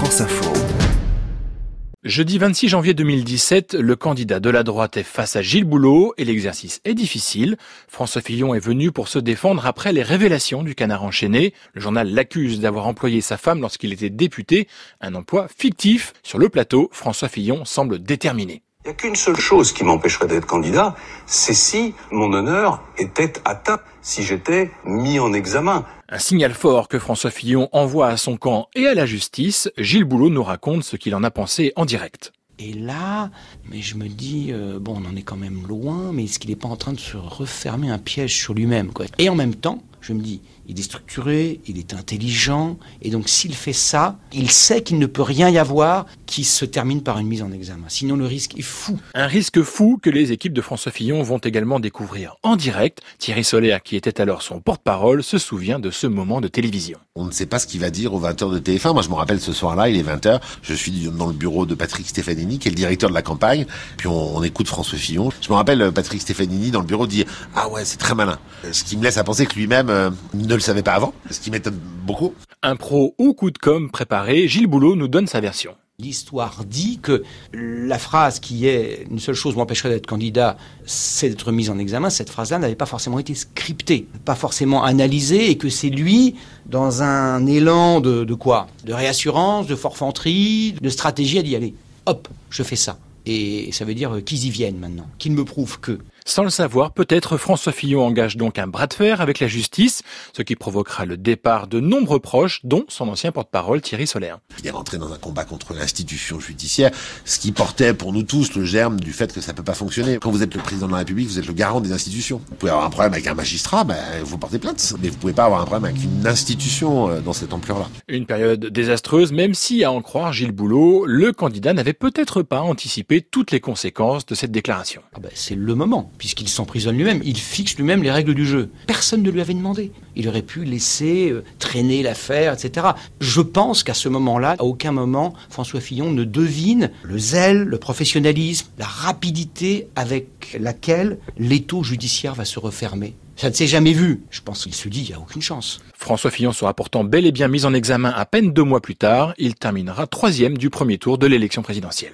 France Info. Jeudi 26 janvier 2017, le candidat de la droite est face à Gilles Boulot et l'exercice est difficile. François Fillon est venu pour se défendre après les révélations du canard enchaîné. Le journal l'accuse d'avoir employé sa femme lorsqu'il était député, un emploi fictif. Sur le plateau, François Fillon semble déterminé. Il n'y a qu'une seule chose qui m'empêcherait d'être candidat, c'est si mon honneur était atteint, si j'étais mis en examen. Un signal fort que François Fillon envoie à son camp et à la justice. Gilles Boulot nous raconte ce qu'il en a pensé en direct. Et là, mais je me dis, euh, bon, on en est quand même loin, mais est-ce qu'il n'est pas en train de se refermer un piège sur lui-même quoi? Et en même temps, je me dis, il est structuré, il est intelligent, et donc s'il fait ça, il sait qu'il ne peut rien y avoir qui se termine par une mise en examen. Sinon, le risque est fou. Un risque fou que les équipes de François Fillon vont également découvrir en direct. Thierry Solaire, qui était alors son porte-parole, se souvient de ce moment de télévision. On ne sait pas ce qu'il va dire aux 20h de TF1. Moi, je me rappelle ce soir-là, il est 20h, je suis dans le bureau de Patrick Stefanini, qui est le directeur de la campagne, puis on, on écoute François Fillon. Je me rappelle euh, Patrick Stefanini dans le bureau dire « Ah ouais, c'est très malin ». Ce qui me laisse à penser que lui-même euh, ne le savait pas avant, ce qui m'étonne beaucoup. Un pro ou coup de com préparé, Gilles Boulot nous donne sa version. L'histoire dit que la phrase qui est une seule chose m'empêcherait d'être candidat, c'est d'être mise en examen. Cette phrase-là n'avait pas forcément été scriptée, pas forcément analysée, et que c'est lui, dans un élan de, de quoi? De réassurance, de forfanterie, de stratégie, à d'y aller. Hop, je fais ça. Et ça veut dire qu'ils y viennent maintenant, qu'ils me prouvent que. Sans le savoir, peut-être François Fillon engage donc un bras de fer avec la justice, ce qui provoquera le départ de nombreux proches, dont son ancien porte-parole Thierry Solaire. Il est rentré dans un combat contre l'institution judiciaire, ce qui portait pour nous tous le germe du fait que ça peut pas fonctionner. Quand vous êtes le président de la République, vous êtes le garant des institutions. Vous pouvez avoir un problème avec un magistrat, ben, vous portez plainte, mais vous pouvez pas avoir un problème avec une institution euh, dans cette ampleur-là. Une période désastreuse, même si, à en croire Gilles Boulot, le candidat n'avait peut-être pas anticipé toutes les conséquences de cette déclaration. Ah ben, c'est le moment, puisqu'il s'emprisonne lui-même, il fixe lui-même les règles du jeu. Personne ne lui avait demandé. Il aurait pu laisser euh, traîner l'affaire, etc. Je pense qu'à ce moment-là, à aucun moment, François Fillon ne devine le zèle, le professionnalisme, la rapidité avec laquelle l'étau judiciaire va se refermer. Ça ne s'est jamais vu. Je pense qu'il se dit, il n'y a aucune chance. François Fillon sera pourtant bel et bien mis en examen à peine deux mois plus tard. Il terminera troisième du premier tour de l'élection présidentielle.